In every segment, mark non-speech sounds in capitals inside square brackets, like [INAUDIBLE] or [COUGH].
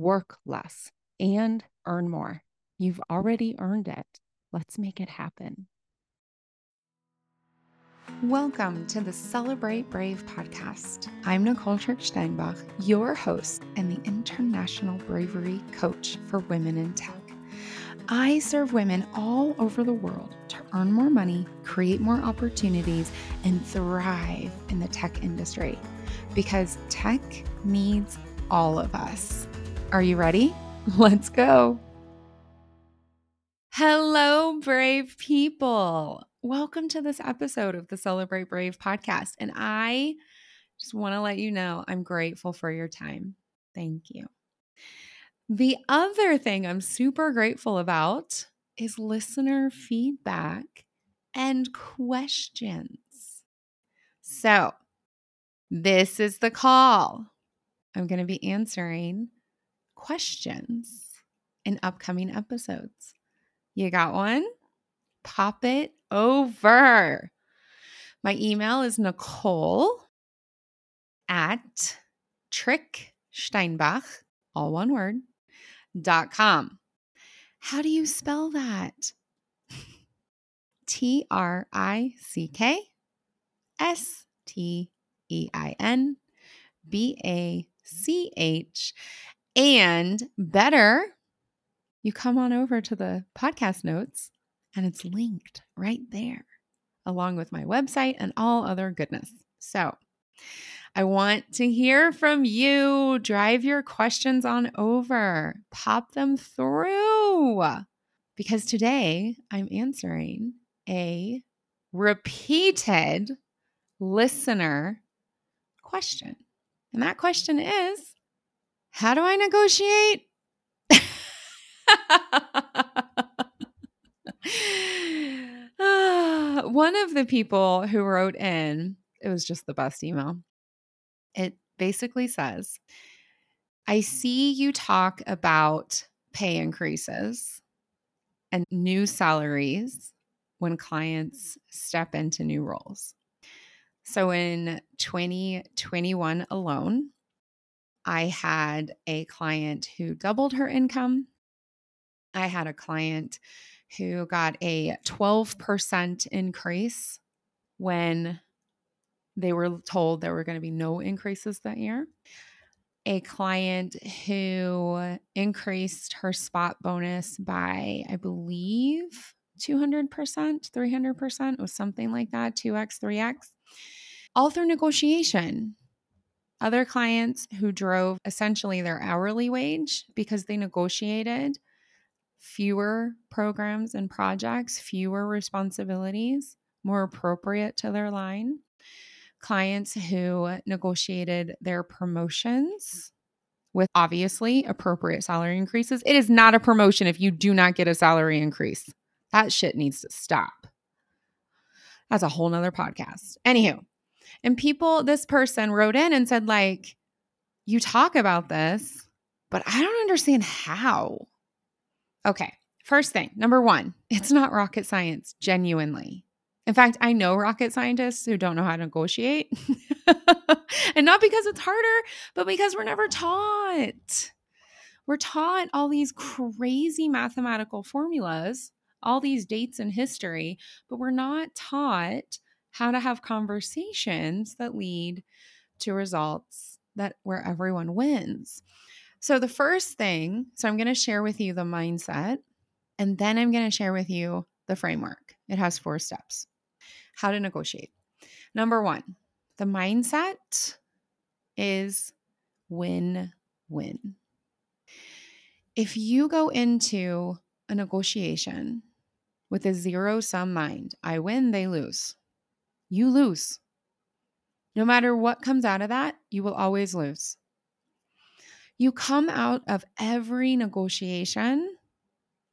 work less, and earn more. You've already earned it. Let's make it happen. Welcome to the Celebrate Brave podcast. I'm Nicole Trick Steinbach, your host and the International Bravery Coach for Women in Tech. I serve women all over the world to earn more money, create more opportunities, and thrive in the tech industry because tech needs all of us. Are you ready? [LAUGHS] Let's go. Hello, brave people. Welcome to this episode of the Celebrate Brave podcast. And I just want to let you know I'm grateful for your time. Thank you. The other thing I'm super grateful about is listener feedback and questions. So, this is the call. I'm going to be answering questions in upcoming episodes. You got one? Pop it over. My email is Nicole at tricksteinbach, all one word, dot com. How do you spell that? [LAUGHS] T R I C K S T E I N B A C H. And better, you come on over to the podcast notes and it's linked right there, along with my website and all other goodness. So, I want to hear from you. Drive your questions on over, pop them through. Because today I'm answering a repeated listener question. And that question is How do I negotiate? [SIGHS] One of the people who wrote in, it was just the best email. It basically says, I see you talk about pay increases and new salaries when clients step into new roles. So in 2021 alone, I had a client who doubled her income. I had a client who got a 12% increase when they were told there were going to be no increases that year. A client who increased her spot bonus by, I believe, 200%, 300%, was something like that, 2x, 3x, all through negotiation. Other clients who drove essentially their hourly wage because they negotiated fewer programs and projects, fewer responsibilities, more appropriate to their line. Clients who negotiated their promotions with obviously appropriate salary increases. It is not a promotion if you do not get a salary increase. That shit needs to stop. That's a whole nother podcast. Anywho, and people, this person wrote in and said, like, you talk about this, but I don't understand how. Okay. First thing, number one, it's not rocket science, genuinely. In fact, I know rocket scientists who don't know how to negotiate. [LAUGHS] and not because it's harder, but because we're never taught. We're taught all these crazy mathematical formulas, all these dates in history, but we're not taught how to have conversations that lead to results that where everyone wins. So, the first thing, so I'm going to share with you the mindset, and then I'm going to share with you the framework. It has four steps. How to negotiate. Number one, the mindset is win win. If you go into a negotiation with a zero sum mind, I win, they lose. You lose. No matter what comes out of that, you will always lose. You come out of every negotiation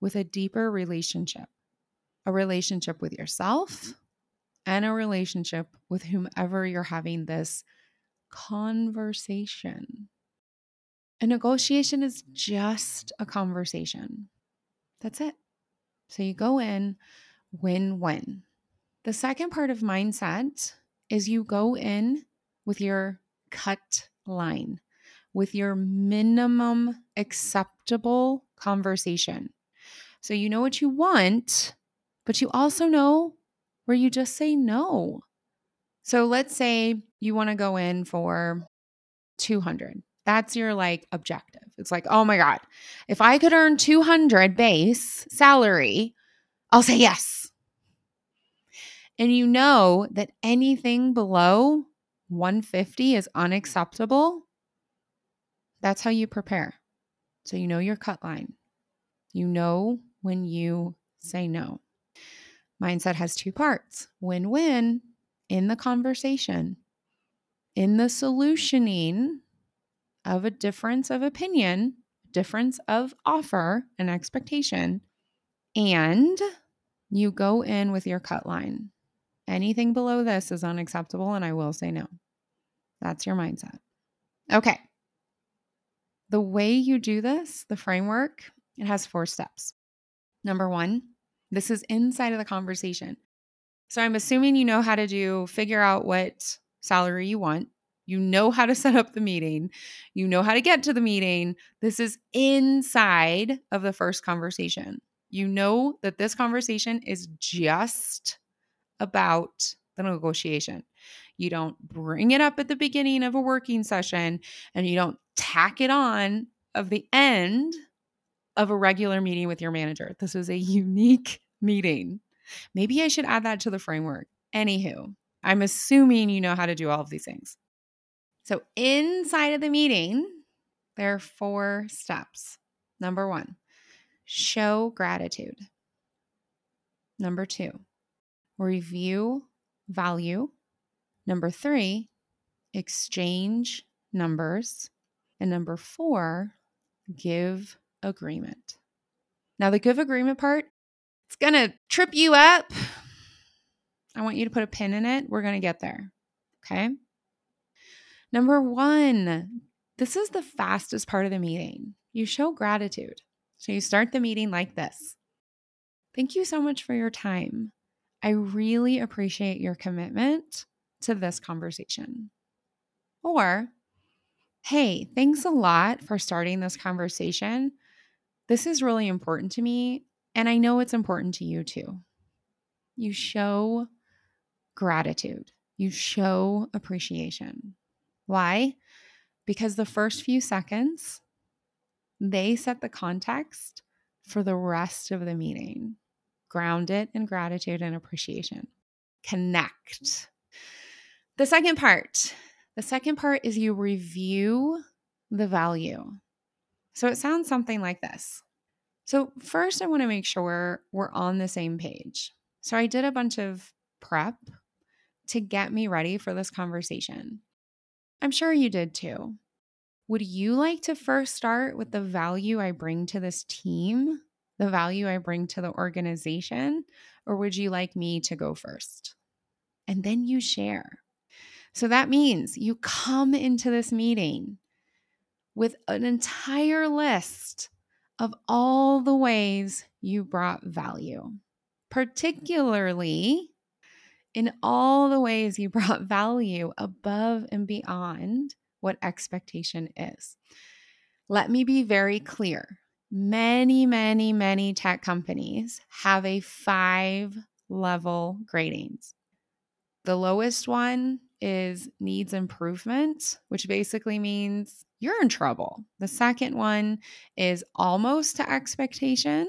with a deeper relationship, a relationship with yourself and a relationship with whomever you're having this conversation. A negotiation is just a conversation. That's it. So you go in win win. The second part of mindset is you go in with your cut line, with your minimum acceptable conversation. So you know what you want, but you also know where you just say no. So let's say you want to go in for 200. That's your like objective. It's like, oh my God, if I could earn 200 base salary, I'll say yes. And you know that anything below 150 is unacceptable. That's how you prepare. So you know your cut line. You know when you say no. Mindset has two parts win win in the conversation, in the solutioning of a difference of opinion, difference of offer and expectation, and you go in with your cut line. Anything below this is unacceptable, and I will say no. That's your mindset. Okay. The way you do this, the framework, it has four steps. Number one, this is inside of the conversation. So I'm assuming you know how to do figure out what salary you want. You know how to [LAUGHS] set up the meeting. You know how to get to the meeting. This is inside of the first conversation. You know that this conversation is just about the negotiation. You don't bring it up at the beginning of a working session and you don't tack it on of the end of a regular meeting with your manager. This is a unique [LAUGHS] meeting. Maybe I should add that to the framework. Anywho, I'm assuming you know how to do all of these things. So, inside of the meeting, there are four steps. Number one, show gratitude. Number two, review value. Number three, exchange numbers. And number four, give agreement. Now, the give agreement part, it's going to trip you up. I want you to put a pin in it. We're going to get there. Okay. Number one, this is the fastest part of the meeting. You show gratitude. So you start the meeting like this Thank you so much for your time. I really appreciate your commitment to this conversation. Or, hey, thanks a lot for starting this conversation. This is really important to me, and I know it's important to you too. You show gratitude, you show appreciation. Why? Because the first few seconds, they set the context for the rest of the meeting. Ground it in gratitude and appreciation. Connect. The second part, the second part is you review the value. So it sounds something like this. So, first, I want to make sure we're on the same page. So, I did a bunch of prep to get me ready for this conversation. I'm sure you did too. Would you like to first start with the value I bring to this team, the value I bring to the organization, or would you like me to go first? And then you share. So that means you come into this meeting with an entire list of all the ways you brought value, particularly in all the ways you [LAUGHS] brought value above and beyond what expectation is. Let me be very clear. Many, many, many tech companies have a five level gradings. The lowest one is needs improvement, which basically means you're in trouble. The second one is almost to expectation.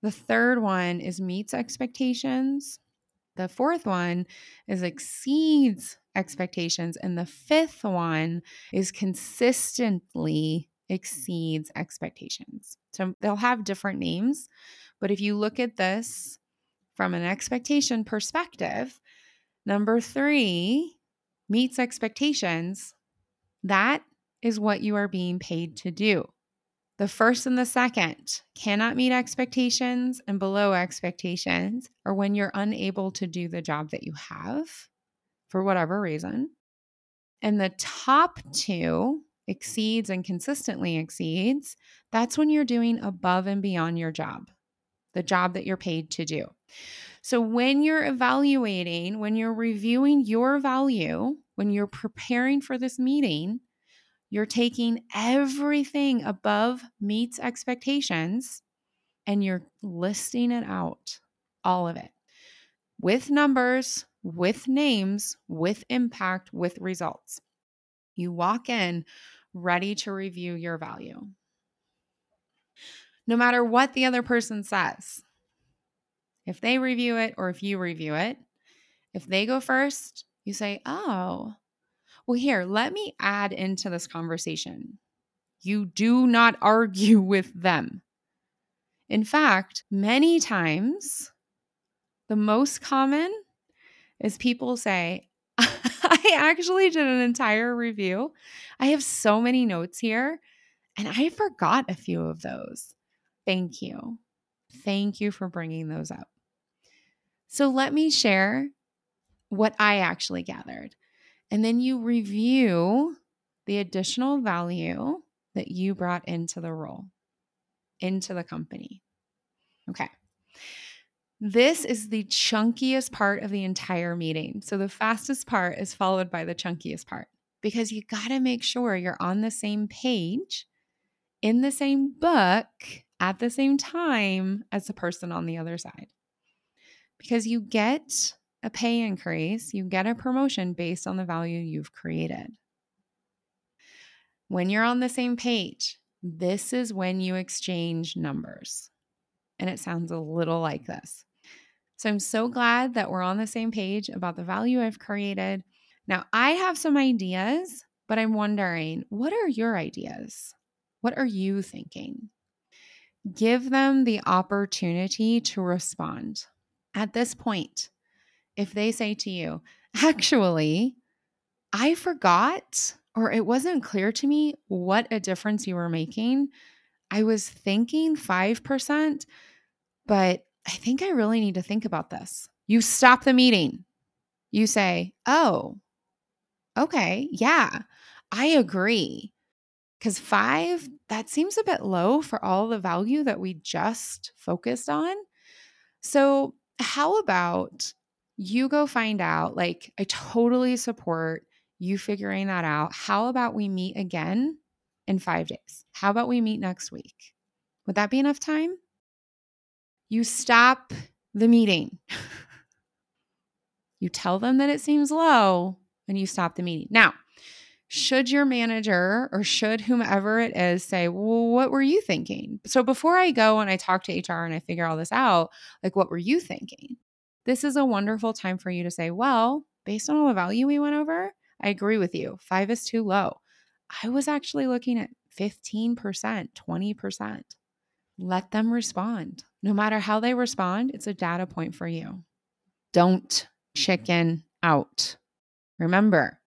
The third one is meets expectations. The fourth one is exceeds expectations. And the fifth one is consistently Mm-hmm. exceeds expectations. So they'll have different names. But if you look at this from an expectation perspective, number three meets expectations. That is what you are being paid to do. The first and the second cannot meet expectations and below expectations, or when you're unable to do the job that you have for whatever reason. And the top two exceeds and consistently exceeds, that's when you're doing above and beyond your job, the job that you're paid to do. So when you're evaluating, when you're reviewing your value, when you're preparing for this meeting, you're taking everything above meets expectations and you're listing it out, all of it, with numbers, with names, with impact, with results. You walk in ready to review your value. No matter what the other person says, if they review it or if you review it, if they go first, you say, Oh, well, here, let me add into this conversation. You do not [LAUGHS] argue with them. In fact, many times, the most common is people say, I actually did an entire review. I have so many notes here, and I forgot a few of those. Thank you. Thank you for bringing those up. So, let me share what I actually gathered. And then you review the additional value that you brought into the role, into the company. Okay. This is the chunkiest part of the entire meeting. So the fastest part is followed by the chunkiest part because you got to make sure you're on the same page, in the same book, at the same time as the person on the other side. Because you get a pay increase, you get a promotion based on the value you've created. When you're on the same page, this is when you exchange numbers. And it sounds a little like this. So I'm so glad that we're on the same page about the value I've created. Now, I have some ideas, but I'm wondering what are your ideas? What are you thinking? Give them the opportunity to respond. At this point, if they say to you, actually, I forgot or it wasn't clear to me what a difference you were making. I was thinking 5%, but I think I really need to think about this. You stop the meeting. You say, Oh, okay, yeah, I agree. Because five, that seems a bit low for all the value that we just focused on. So, how about you go find out. Like, I totally support you figuring that out. How about we meet again in five days? How about we meet next week? Would that be enough time? You stop the meeting. you tell them that it seems low and you stop the meeting. Now, should your manager or should whomever it is say, Well, what were you thinking? So before I go and I talk to HR and I figure all this out, like, what were you thinking? this is a wonderful time for you to say, well, based on all the value we went over, I agree with you. Five is too low. I was actually looking at 15%, 20%. Let them respond. No matter how they respond, it's a data point for you. Don't mm-hmm. chicken out. Remember,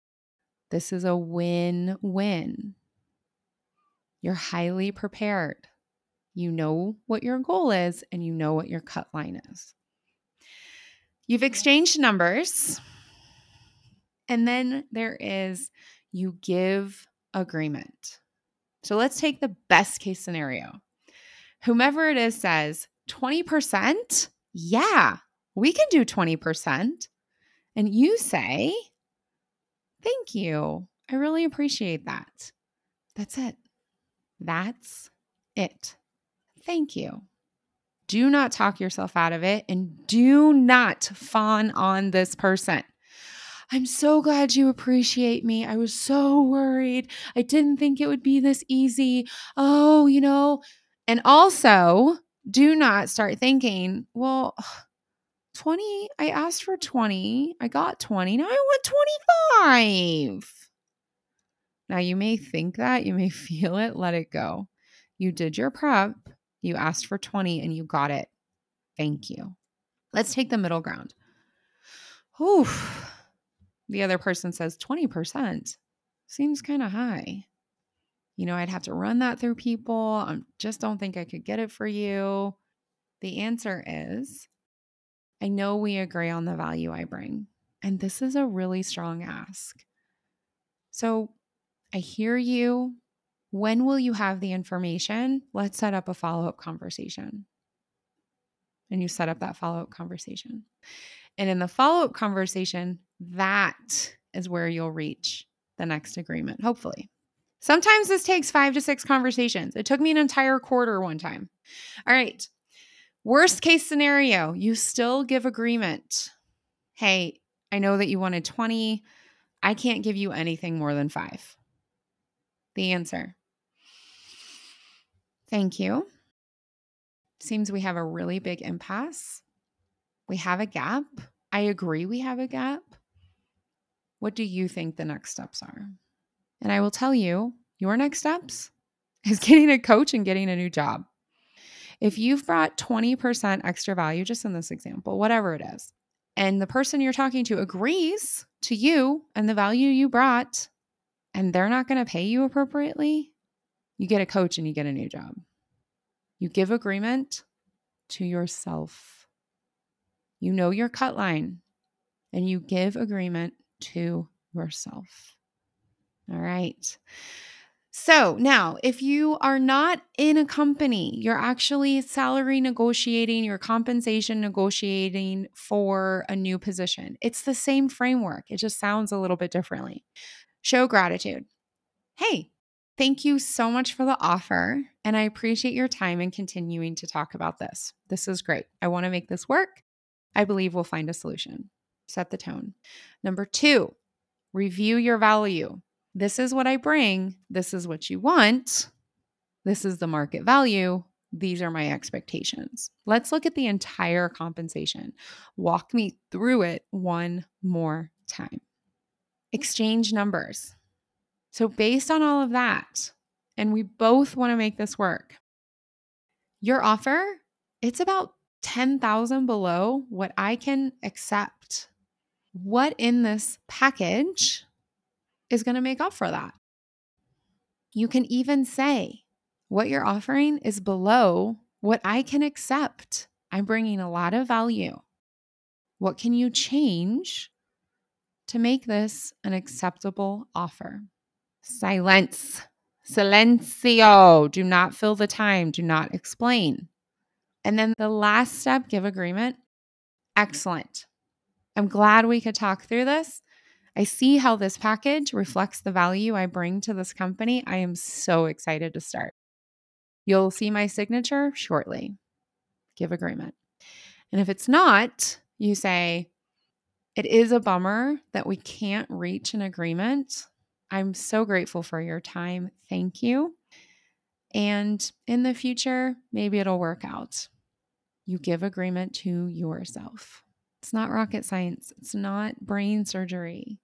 this is a win win. You're highly prepared. You know what your goal is and you know what your cut line is. You've exchanged numbers. And then there is you give agreement. So let's take the best case scenario. Whomever it is says 20%, yeah, we can do 20%. And you say, thank you. I really appreciate that. That's it. That's it. Thank you. Do not talk yourself out of it and do not fawn on this person. I'm so glad you appreciate me. I was so worried. I didn't think it would be this easy. Oh, you know. And also, do not start thinking, well, [SIGHS] 20, I asked for 20. I got 20. Now I want 25. Now you may think that, you may [LAUGHS] feel it, let it go. You did your prep, you asked for 20 and you got it. Thank you. Let's take the middle ground. Whew. The other person says 20%. Seems kind of high. You know, I'd have to run that through people. I just don't think I could get it for you. The answer is I know we agree on the value I bring. And this is a really strong ask. So I hear you. When will you have the information? Let's set up a follow up conversation. And you set up that follow up conversation. And in the follow up conversation, that is where you'll reach the next agreement, hopefully. Sometimes this takes five to six conversations. It took me an entire quarter one time. All right. Worst case scenario, you still give agreement. Hey, I know that you wanted 20. I can't give you anything more than five. The answer. Thank you. Seems we have a really big impasse. We have a gap. I agree we have a gap. What do you think the next steps are? And I will tell you, your next steps [LAUGHS] is getting a coach and getting a new job. If you've brought 20% extra value, just in this example, whatever it is, and the person you're talking to agrees to you and the value you brought, and they're not going to pay you appropriately, you get a coach and you get a new job. You give agreement to yourself. You know your cut line and you give agreement to yourself. All right. So now, if you are not in a company, you're actually salary negotiating, your compensation negotiating for a new position. It's the same framework, it just sounds a little bit differently. Show gratitude. Hey, thank you so much for the offer. And I appreciate your time and continuing to talk about this. This is great. I want to make this work. I believe we'll find a solution. Set the tone. Number two, review your value. This is what I bring. This is what you want. This is the market value. These are my expectations. Let's look at the entire compensation. Walk me through it one more time. Exchange numbers. So, based on all of that, and we both want to make this work, your offer, it's about 10,000 below what I can accept. What in this package is going to make up for that? You can even say what you're offering is below what I can accept. I'm bringing a lot of value. What can you change to make this an acceptable offer? Silence. Silencio. Do not fill the time. Do not explain. And then the last step give agreement. Excellent. I'm glad we could talk through this. I see how this package reflects the value I bring to this company. I am so excited to start. You'll see my signature shortly. Give agreement. And if it's not, you say, It is a bummer that we can't reach an agreement. I'm so grateful for your time. Thank you. And in the future, maybe it'll work out. You give agreement to yourself. It's not rocket science, it's not brain surgery,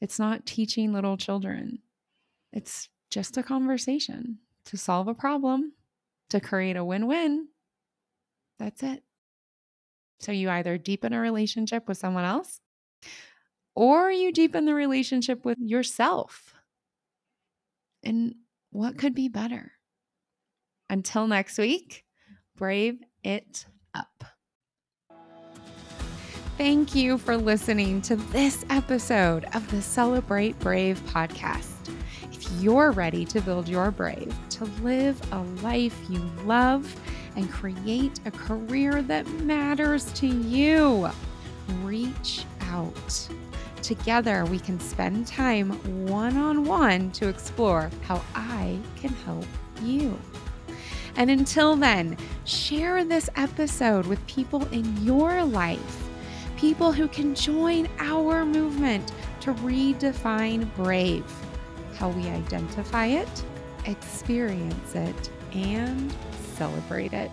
it's not teaching little children. It's just a conversation to solve a problem, to create a win win. That's it. So you either deepen a relationship with someone else or you deepen the relationship with yourself. And what could be better? Until next week, brave it up. Thank you for listening to this episode of the Celebrate Brave podcast. If you're ready to build your brave, to live a life you love, and create a career that matters to you, reach out. Together, we can spend time one on one to explore how I can help you. And until then, share this episode with people in your life, people who can join our movement to redefine brave, how we identify it, experience it, and celebrate it.